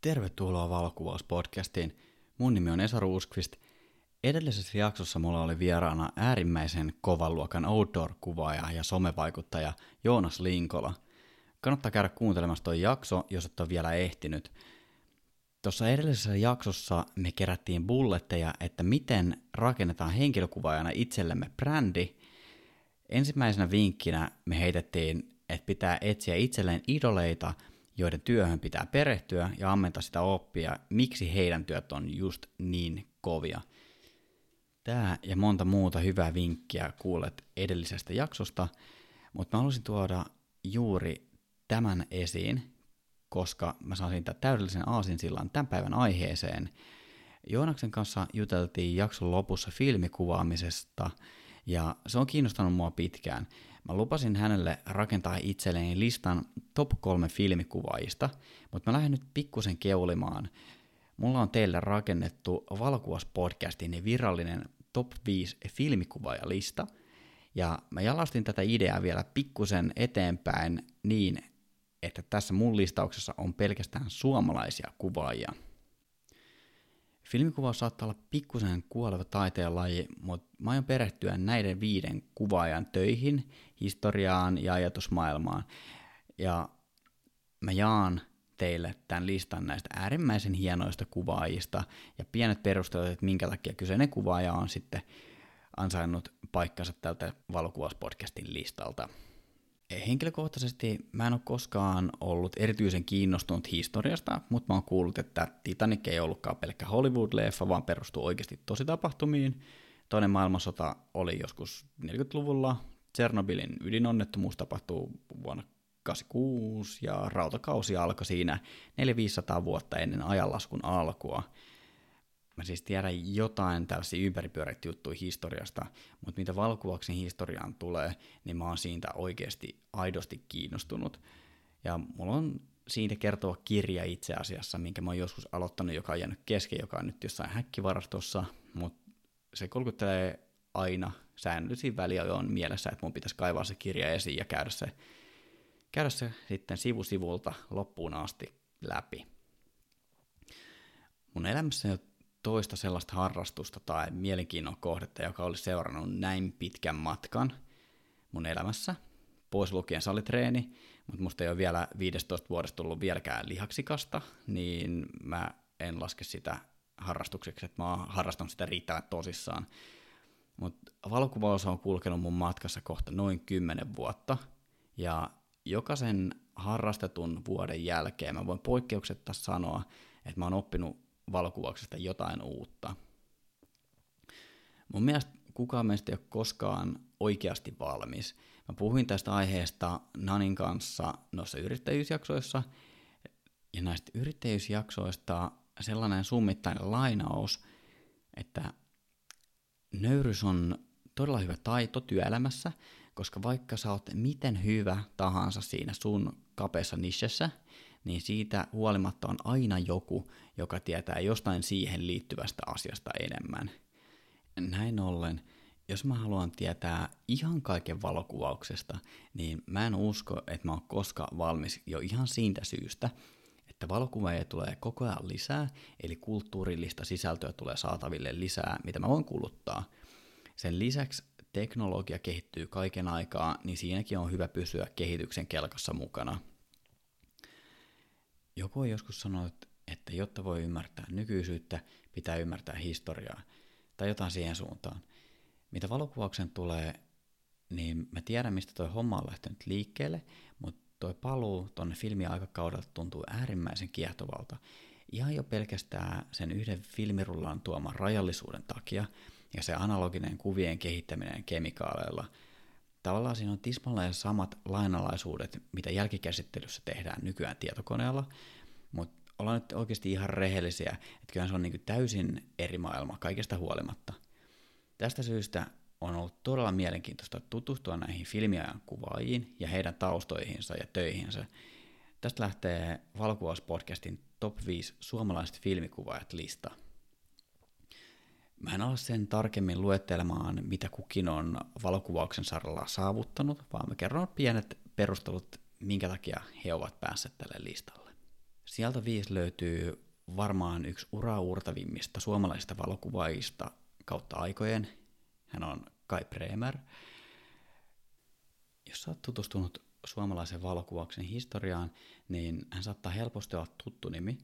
Tervetuloa valokuvauspodcastiin. Mun nimi on Esa Ruuskvist. Edellisessä jaksossa mulla oli vieraana äärimmäisen kovan luokan outdoor-kuvaaja ja somevaikuttaja Joonas Linkola. Kannattaa käydä kuuntelemassa toi jakso, jos et ole vielä ehtinyt. Tuossa edellisessä jaksossa me kerättiin bulletteja, että miten rakennetaan henkilökuvaajana itsellemme brändi. Ensimmäisenä vinkkinä me heitettiin, että pitää etsiä itselleen idoleita – joiden työhön pitää perehtyä ja ammentaa sitä oppia, miksi heidän työt on just niin kovia. Tämä ja monta muuta hyvää vinkkiä kuulet edellisestä jaksosta, mutta mä haluaisin tuoda juuri tämän esiin, koska mä saan siitä täydellisen aasinsillan tämän päivän aiheeseen. Joonaksen kanssa juteltiin jakson lopussa filmikuvaamisesta, ja se on kiinnostanut mua pitkään. Mä lupasin hänelle rakentaa itselleni listan top kolme filmikuvaajista, mutta mä lähden nyt pikkusen keulimaan. Mulla on teille rakennettu Valokuvauspodcastin virallinen top 5 filmikuvaajalista, ja mä jalastin tätä ideaa vielä pikkusen eteenpäin niin, että tässä mun listauksessa on pelkästään suomalaisia kuvaajia – Filmikuvaus saattaa olla pikkusen kuoleva taiteenlaji, mutta mä aion perehtyä näiden viiden kuvaajan töihin, historiaan ja ajatusmaailmaan. Ja mä jaan teille tämän listan näistä äärimmäisen hienoista kuvaajista ja pienet perustelut, että minkä takia kyseinen kuvaaja on sitten ansainnut paikkansa tältä valokuvauspodcastin listalta. Henkilökohtaisesti mä en ole koskaan ollut erityisen kiinnostunut historiasta, mutta mä oon kuullut, että Titanic ei ollutkaan pelkkä Hollywood-leffa, vaan perustuu oikeasti tositapahtumiin. Toinen maailmansota oli joskus 40-luvulla, Tsernobylin ydinonnettomuus tapahtuu vuonna 86 ja rautakausi alkoi siinä 400-500 vuotta ennen ajanlaskun alkua mä siis tiedän jotain tällaisia ympäripyöreitä juttuja historiasta, mutta mitä valokuvauksen historiaan tulee, niin mä oon siitä oikeasti aidosti kiinnostunut. Ja mulla on siitä kertova kirja itse asiassa, minkä mä oon joskus aloittanut, joka on jäänyt kesken, joka on nyt jossain häkkivarastossa, mutta se kolkuttelee aina säännöllisiin väliajoin mielessä, että mun pitäisi kaivaa se kirja esiin ja käydä se, käydä se sitten sivu sivulta loppuun asti läpi. Mun elämässä ei ole toista sellaista harrastusta tai mielenkiinnon kohdetta, joka olisi seurannut näin pitkän matkan mun elämässä. Pois lukien salitreeni, mutta musta ei ole vielä 15 vuodesta tullut vieläkään lihaksikasta, niin mä en laske sitä harrastukseksi, että mä oon harrastanut sitä riittävän tosissaan. Mutta valokuvaus on kulkenut mun matkassa kohta noin 10 vuotta, ja jokaisen harrastetun vuoden jälkeen mä voin poikkeuksetta sanoa, että mä oon oppinut valokuvauksesta jotain uutta. Mun mielestä kukaan meistä ei ole koskaan oikeasti valmis. Mä puhuin tästä aiheesta Nanin kanssa noissa yrittäjyysjaksoissa, ja näistä yrittäjyysjaksoista sellainen summittainen lainaus, että nöyrys on todella hyvä taito työelämässä, koska vaikka sä oot miten hyvä tahansa siinä sun kapeassa nichessä, niin siitä huolimatta on aina joku, joka tietää jostain siihen liittyvästä asiasta enemmän. Näin ollen, jos mä haluan tietää ihan kaiken valokuvauksesta, niin mä en usko, että mä oon koskaan valmis jo ihan siitä syystä, että valokuvaajia tulee koko ajan lisää, eli kulttuurillista sisältöä tulee saataville lisää, mitä mä voin kuluttaa. Sen lisäksi teknologia kehittyy kaiken aikaa, niin siinäkin on hyvä pysyä kehityksen kelkassa mukana – joku on joskus sanonut, että jotta voi ymmärtää nykyisyyttä, pitää ymmärtää historiaa, tai jotain siihen suuntaan. Mitä valokuvauksen tulee, niin mä tiedän, mistä toi homma on lähtenyt liikkeelle, mutta toi paluu tonne filmiaikakaudelta tuntuu äärimmäisen kiehtovalta. Ihan jo pelkästään sen yhden filmirullaan tuoman rajallisuuden takia ja se analoginen kuvien kehittäminen kemikaaleilla. Tavallaan siinä on tismalleen samat lainalaisuudet, mitä jälkikäsittelyssä tehdään nykyään tietokoneella, mutta ollaan nyt oikeasti ihan rehellisiä, että kyllähän se on niin täysin eri maailma kaikesta huolimatta. Tästä syystä on ollut todella mielenkiintoista tutustua näihin filmiajan kuvaajiin ja heidän taustoihinsa ja töihinsä. Tästä lähtee Valokuvauspodcastin Top 5 suomalaiset filmikuvaajat lista. Mä en ole sen tarkemmin luettelemaan, mitä kukin on valokuvauksen saralla saavuttanut, vaan mä kerron pienet perustelut, minkä takia he ovat päässeet tälle listalle. Sieltä viisi löytyy varmaan yksi uraurtavimmista suomalaisista valokuvaajista kautta aikojen. Hän on Kai Bremer. Jos sä oot tutustunut suomalaisen valokuvauksen historiaan, niin hän saattaa helposti olla tuttu nimi.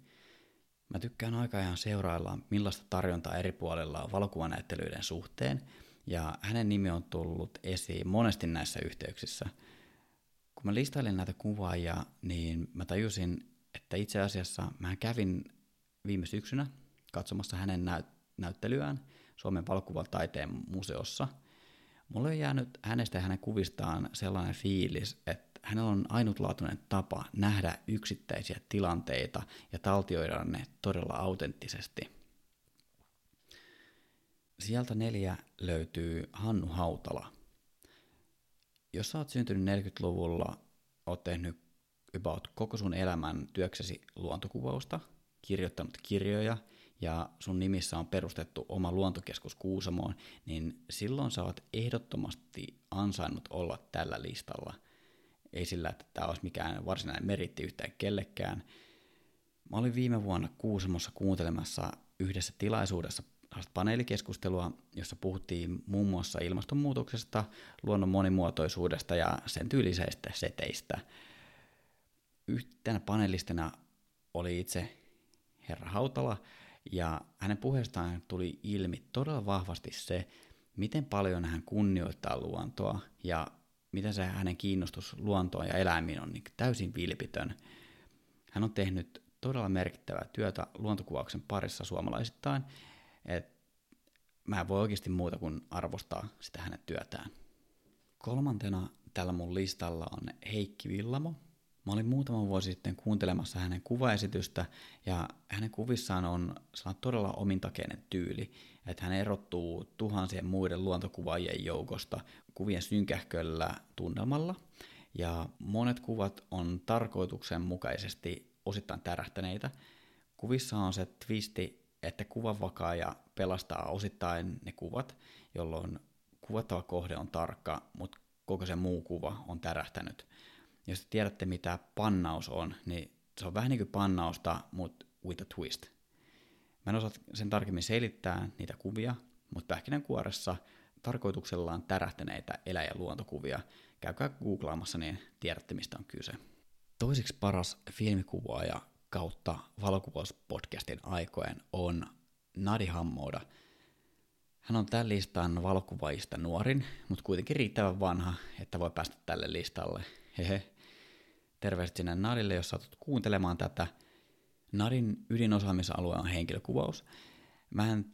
Mä tykkään aika ajan seurailla, millaista tarjontaa eri puolilla on valokuvanäyttelyiden suhteen, ja hänen nimi on tullut esiin monesti näissä yhteyksissä. Kun mä listailin näitä kuvaajia, niin mä tajusin, että itse asiassa mä kävin viime syksynä katsomassa hänen näyt- näyttelyään Suomen valokuvataiteen museossa. Mulle on jäänyt hänestä ja hänen kuvistaan sellainen fiilis, että hänellä on ainutlaatuinen tapa nähdä yksittäisiä tilanteita ja taltioida ne todella autenttisesti. Sieltä neljä löytyy Hannu Hautala. Jos sä oot syntynyt 40-luvulla, oot tehnyt about koko sun elämän työksesi luontokuvausta, kirjoittanut kirjoja ja sun nimissä on perustettu oma luontokeskus Kuusamoon, niin silloin sä oot ehdottomasti ansainnut olla tällä listalla. Ei sillä, että tämä olisi mikään varsinainen meritti yhtään kellekään. Mä olin viime vuonna Kuusamossa kuuntelemassa yhdessä tilaisuudessa paneelikeskustelua, jossa puhuttiin muun muassa ilmastonmuutoksesta, luonnon monimuotoisuudesta ja sen tyyliseistä seteistä. Yhtenä panelistina oli itse herra Hautala, ja hänen puheestaan tuli ilmi todella vahvasti se, miten paljon hän kunnioittaa luontoa ja miten se hänen kiinnostus luontoon ja eläimiin on niin täysin vilpitön. Hän on tehnyt todella merkittävää työtä luontokuvauksen parissa suomalaisittain, että mä en voi oikeasti muuta kuin arvostaa sitä hänen työtään. Kolmantena tällä mun listalla on Heikki Villamo, Mä olin muutama vuosi sitten kuuntelemassa hänen kuvaesitystä, ja hänen kuvissaan on todella omintakeinen tyyli, että hän erottuu tuhansien muiden luontokuvaajien joukosta kuvien synkähköllä tunnelmalla, ja monet kuvat on tarkoituksenmukaisesti osittain tärähtäneitä. Kuvissa on se twisti, että kuvanvakaaja pelastaa osittain ne kuvat, jolloin kuvattava kohde on tarkka, mutta koko se muu kuva on tärähtänyt – jos tiedätte mitä pannaus on, niin se on vähän niin kuin pannausta, mutta with a twist. Mä en osaa sen tarkemmin selittää niitä kuvia, mutta pähkinänkuoressa tarkoituksellaan tärähtäneitä elä- ja luontokuvia. Käykää googlaamassa, niin tiedätte mistä on kyse. Toiseksi paras filmikuvaaja kautta valokuvauspodcastin aikojen on Nadi Hammoda. Hän on tämän listan valokuvaajista nuorin, mutta kuitenkin riittävän vanha, että voi päästä tälle listalle. Hehe. Terveiset sinne Narille, jos satut kuuntelemaan tätä. Narin ydinosaamisalue on henkilökuvaus. Mä en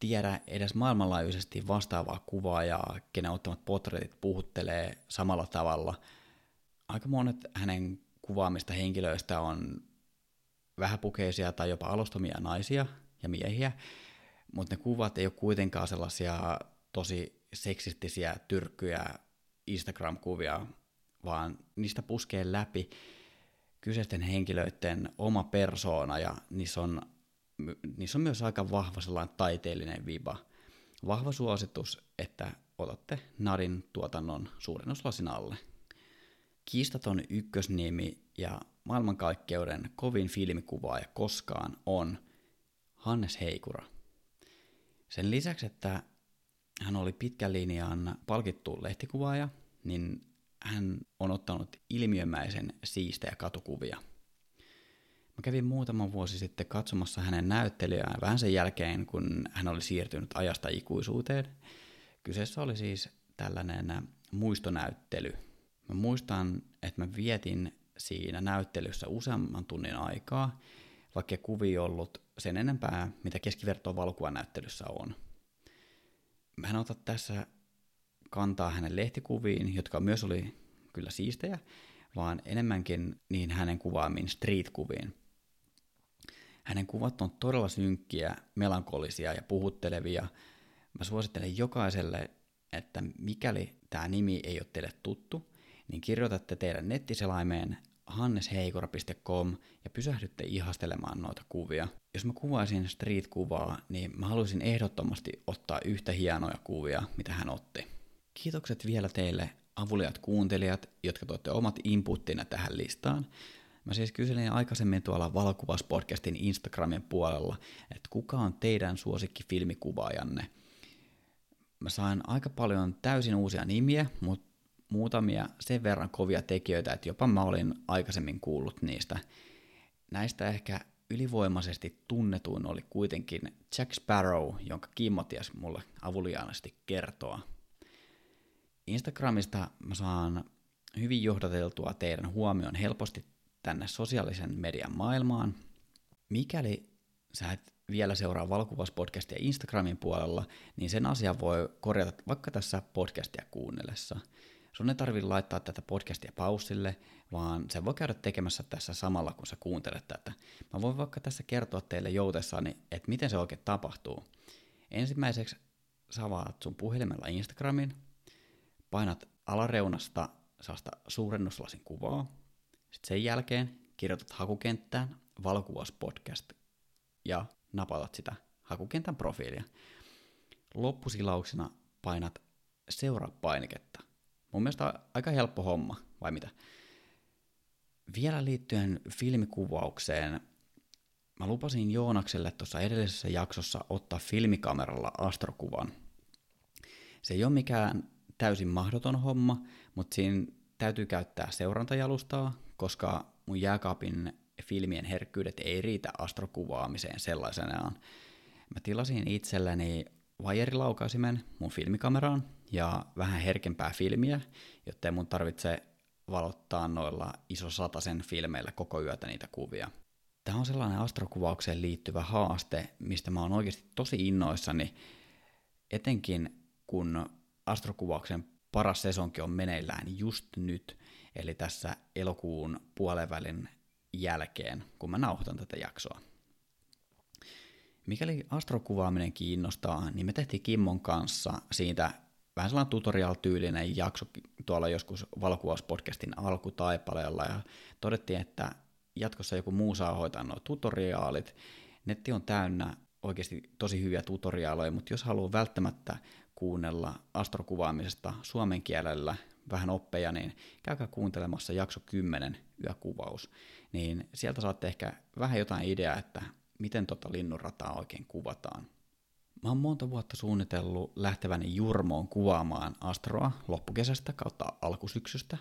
tiedä edes maailmanlaajuisesti vastaavaa kuvaa ja kenen ottamat portretit puhuttelee samalla tavalla. Aika monet hänen kuvaamista henkilöistä on vähäpukeisia tai jopa alostomia naisia ja miehiä, mutta ne kuvat ei ole kuitenkaan sellaisia tosi seksistisiä tyrkkyjä Instagram-kuvia, vaan niistä puskee läpi kyseisten henkilöiden oma persoona ja niissä on, niissä on myös aika vahva sellainen taiteellinen viba. Vahva suositus, että otatte Narin tuotannon suurennuslasin alle. Kiistaton ykkösnimi ja maailmankaikkeuden kovin filmikuvaaja koskaan on Hannes Heikura. Sen lisäksi, että hän oli pitkän linjan palkittu lehtikuvaaja, niin hän on ottanut ilmiömäisen siistejä katukuvia. Mä kävin muutama vuosi sitten katsomassa hänen näyttelijään vähän sen jälkeen, kun hän oli siirtynyt ajasta ikuisuuteen. Kyseessä oli siis tällainen muistonäyttely. Mä muistan, että mä vietin siinä näyttelyssä useamman tunnin aikaa, vaikka kuvi ollut sen enempää, mitä keskivertoa valokuvanäyttelyssä on. Mä en ota tässä kantaa hänen lehtikuviin, jotka myös oli kyllä siistejä, vaan enemmänkin niin hänen kuvaamiin street-kuviin. Hänen kuvat on todella synkkiä, melankolisia ja puhuttelevia. Mä suosittelen jokaiselle, että mikäli tämä nimi ei ole teille tuttu, niin kirjoitatte teidän nettiselaimeen hannesheikora.com ja pysähdytte ihastelemaan noita kuvia. Jos mä kuvaisin street-kuvaa, niin mä haluaisin ehdottomasti ottaa yhtä hienoja kuvia, mitä hän otti. Kiitokset vielä teille avuliat kuuntelijat, jotka tuotte omat inputtina tähän listaan. Mä siis kyselin aikaisemmin tuolla Valokuvauspodcastin Instagramin puolella, että kuka on teidän suosikki filmikuvaajanne. Mä sain aika paljon täysin uusia nimiä, mutta muutamia sen verran kovia tekijöitä, että jopa mä olin aikaisemmin kuullut niistä. Näistä ehkä ylivoimaisesti tunnetuin oli kuitenkin Jack Sparrow, jonka Kimmo ties mulle avuliaanasti kertoa. Instagramista mä saan hyvin johdateltua teidän huomioon helposti tänne sosiaalisen median maailmaan. Mikäli sä et vielä seuraa valokuvauspodcastia Instagramin puolella, niin sen asian voi korjata vaikka tässä podcastia kuunnellessa. Sun ei tarvitse laittaa tätä podcastia pausille, vaan se voi käydä tekemässä tässä samalla, kun sä kuuntelet tätä. Mä voin vaikka tässä kertoa teille joutessani, että miten se oikein tapahtuu. Ensimmäiseksi sä avaat sun puhelimella Instagramin, painat alareunasta sellaista suurennuslasin kuvaa, sitten sen jälkeen kirjoitat hakukenttään valokuvauspodcast ja napatat sitä hakukentän profiilia. Loppusilauksena painat seuraa painiketta. Mun mielestä aika helppo homma, vai mitä? Vielä liittyen filmikuvaukseen, mä lupasin Joonakselle tuossa edellisessä jaksossa ottaa filmikameralla astrokuvan. Se ei ole mikään täysin mahdoton homma, mutta siinä täytyy käyttää seurantajalustaa, koska mun jääkaapin filmien herkkyydet ei riitä astrokuvaamiseen sellaisenaan. Mä tilasin itselleni vajerilaukasimen mun filmikameraan ja vähän herkempää filmiä, jotta mun tarvitse valottaa noilla isosatasen filmeillä koko yötä niitä kuvia. Tämä on sellainen astrokuvaukseen liittyvä haaste, mistä mä oon oikeasti tosi innoissani, etenkin kun astrokuvauksen paras sesonki on meneillään just nyt, eli tässä elokuun puolenvälin jälkeen, kun mä nauhoitan tätä jaksoa. Mikäli astrokuvaaminen kiinnostaa, niin me tehtiin Kimmon kanssa siitä vähän sellainen tutorial-tyylinen jakso tuolla joskus valokuvauspodcastin alkutaipaleella ja todettiin, että jatkossa joku muu saa hoitaa nuo tutoriaalit. Netti on täynnä oikeasti tosi hyviä tutoriaaleja, mutta jos haluaa välttämättä kuunnella astrokuvaamisesta suomen kielellä vähän oppeja, niin käykää kuuntelemassa jakso 10 yökuvaus, niin sieltä saatte ehkä vähän jotain ideaa, että miten tota linnunrataa oikein kuvataan. Mä oon monta vuotta suunnitellut lähteväni Jurmoon kuvaamaan Astroa loppukesästä kautta alkusyksystä,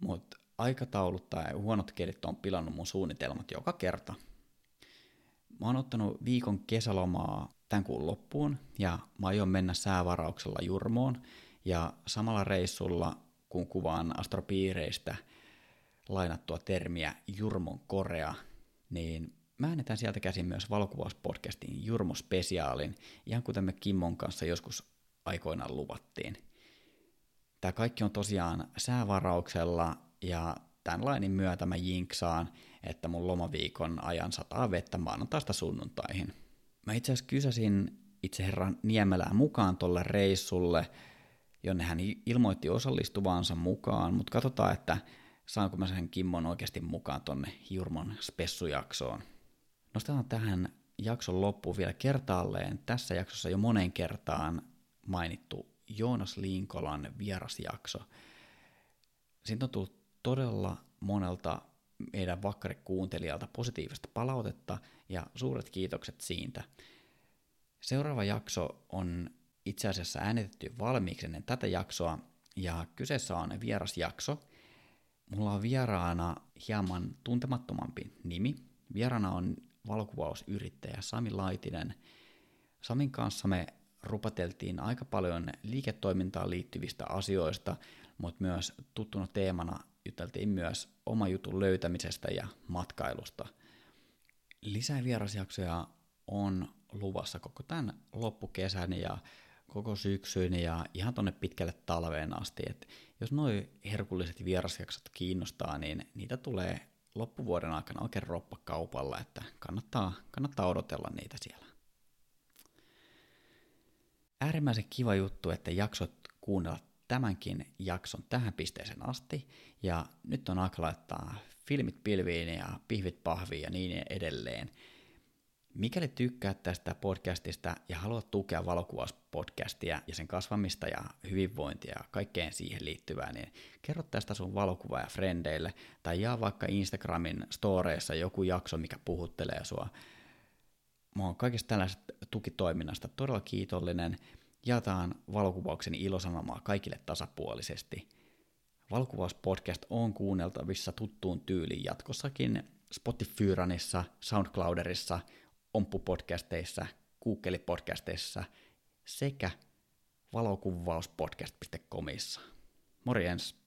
mutta aikataulut tai huonot kielit on pilannut mun suunnitelmat joka kerta. Mä oon ottanut viikon kesälomaa tämän kuun loppuun ja mä aion mennä säävarauksella Jurmoon ja samalla reissulla, kun kuvaan astropiireistä lainattua termiä Jurmon Korea, niin mä äänetään sieltä käsin myös valokuvauspodcastin Jurmo-spesiaalin, ihan kuten me Kimmon kanssa joskus aikoinaan luvattiin. Tämä kaikki on tosiaan säävarauksella ja tämän lainin myötä mä jinksaan, että mun lomaviikon ajan sataa vettä maanantaista sunnuntaihin. Mä itse asiassa kysäsin itse herran Niemelää mukaan tolle reissulle, jonne hän ilmoitti osallistuvansa mukaan, mutta katsotaan, että saanko mä sen Kimmon oikeasti mukaan tonne Jurmon spessujaksoon. Nostetaan tähän jakson loppuun vielä kertaalleen tässä jaksossa jo monen kertaan mainittu Joonas Linkolan vierasjakso. Siitä on tullut todella monelta meidän vakkarikuuntelijalta positiivista palautetta ja suuret kiitokset siitä. Seuraava jakso on itse asiassa äänitetty valmiiksi ennen tätä jaksoa ja kyseessä on vierasjakso. Mulla on vieraana hieman tuntemattomampi nimi. Vieraana on valokuvausyrittäjä Sami Laitinen. Samin kanssa me rupateltiin aika paljon liiketoimintaan liittyvistä asioista, mutta myös tuttuna teemana juteltiin myös oma jutun löytämisestä ja matkailusta. Lisää vierasjaksoja on luvassa koko tämän loppukesän ja koko syksyn ja ihan tonne pitkälle talveen asti. Et jos nuo herkulliset vierasjaksot kiinnostaa, niin niitä tulee loppuvuoden aikana oikein roppakaupalla, että kannattaa, kannattaa odotella niitä siellä. Äärimmäisen kiva juttu, että jaksot kuunnella tämänkin jakson tähän pisteeseen asti, ja nyt on aika laittaa filmit pilviin ja pihvit pahviin ja niin edelleen. Mikäli tykkäät tästä podcastista ja haluat tukea valokuvauspodcastia ja sen kasvamista ja hyvinvointia ja kaikkeen siihen liittyvää, niin kerro tästä sun valokuvaa ja frendeille tai jaa vaikka Instagramin storeissa joku jakso, mikä puhuttelee sua. Mä oon kaikista tällaisesta tukitoiminnasta todella kiitollinen. Jaetaan valokuvauksen ilosanomaa kaikille tasapuolisesti. Valokuvauspodcast on kuunneltavissa tuttuun tyyliin jatkossakin Spotifyranissa, Soundclouderissa – Omppu-podcasteissa, Google-podcasteissa sekä valokuvauspodcast.comissa. Morjens!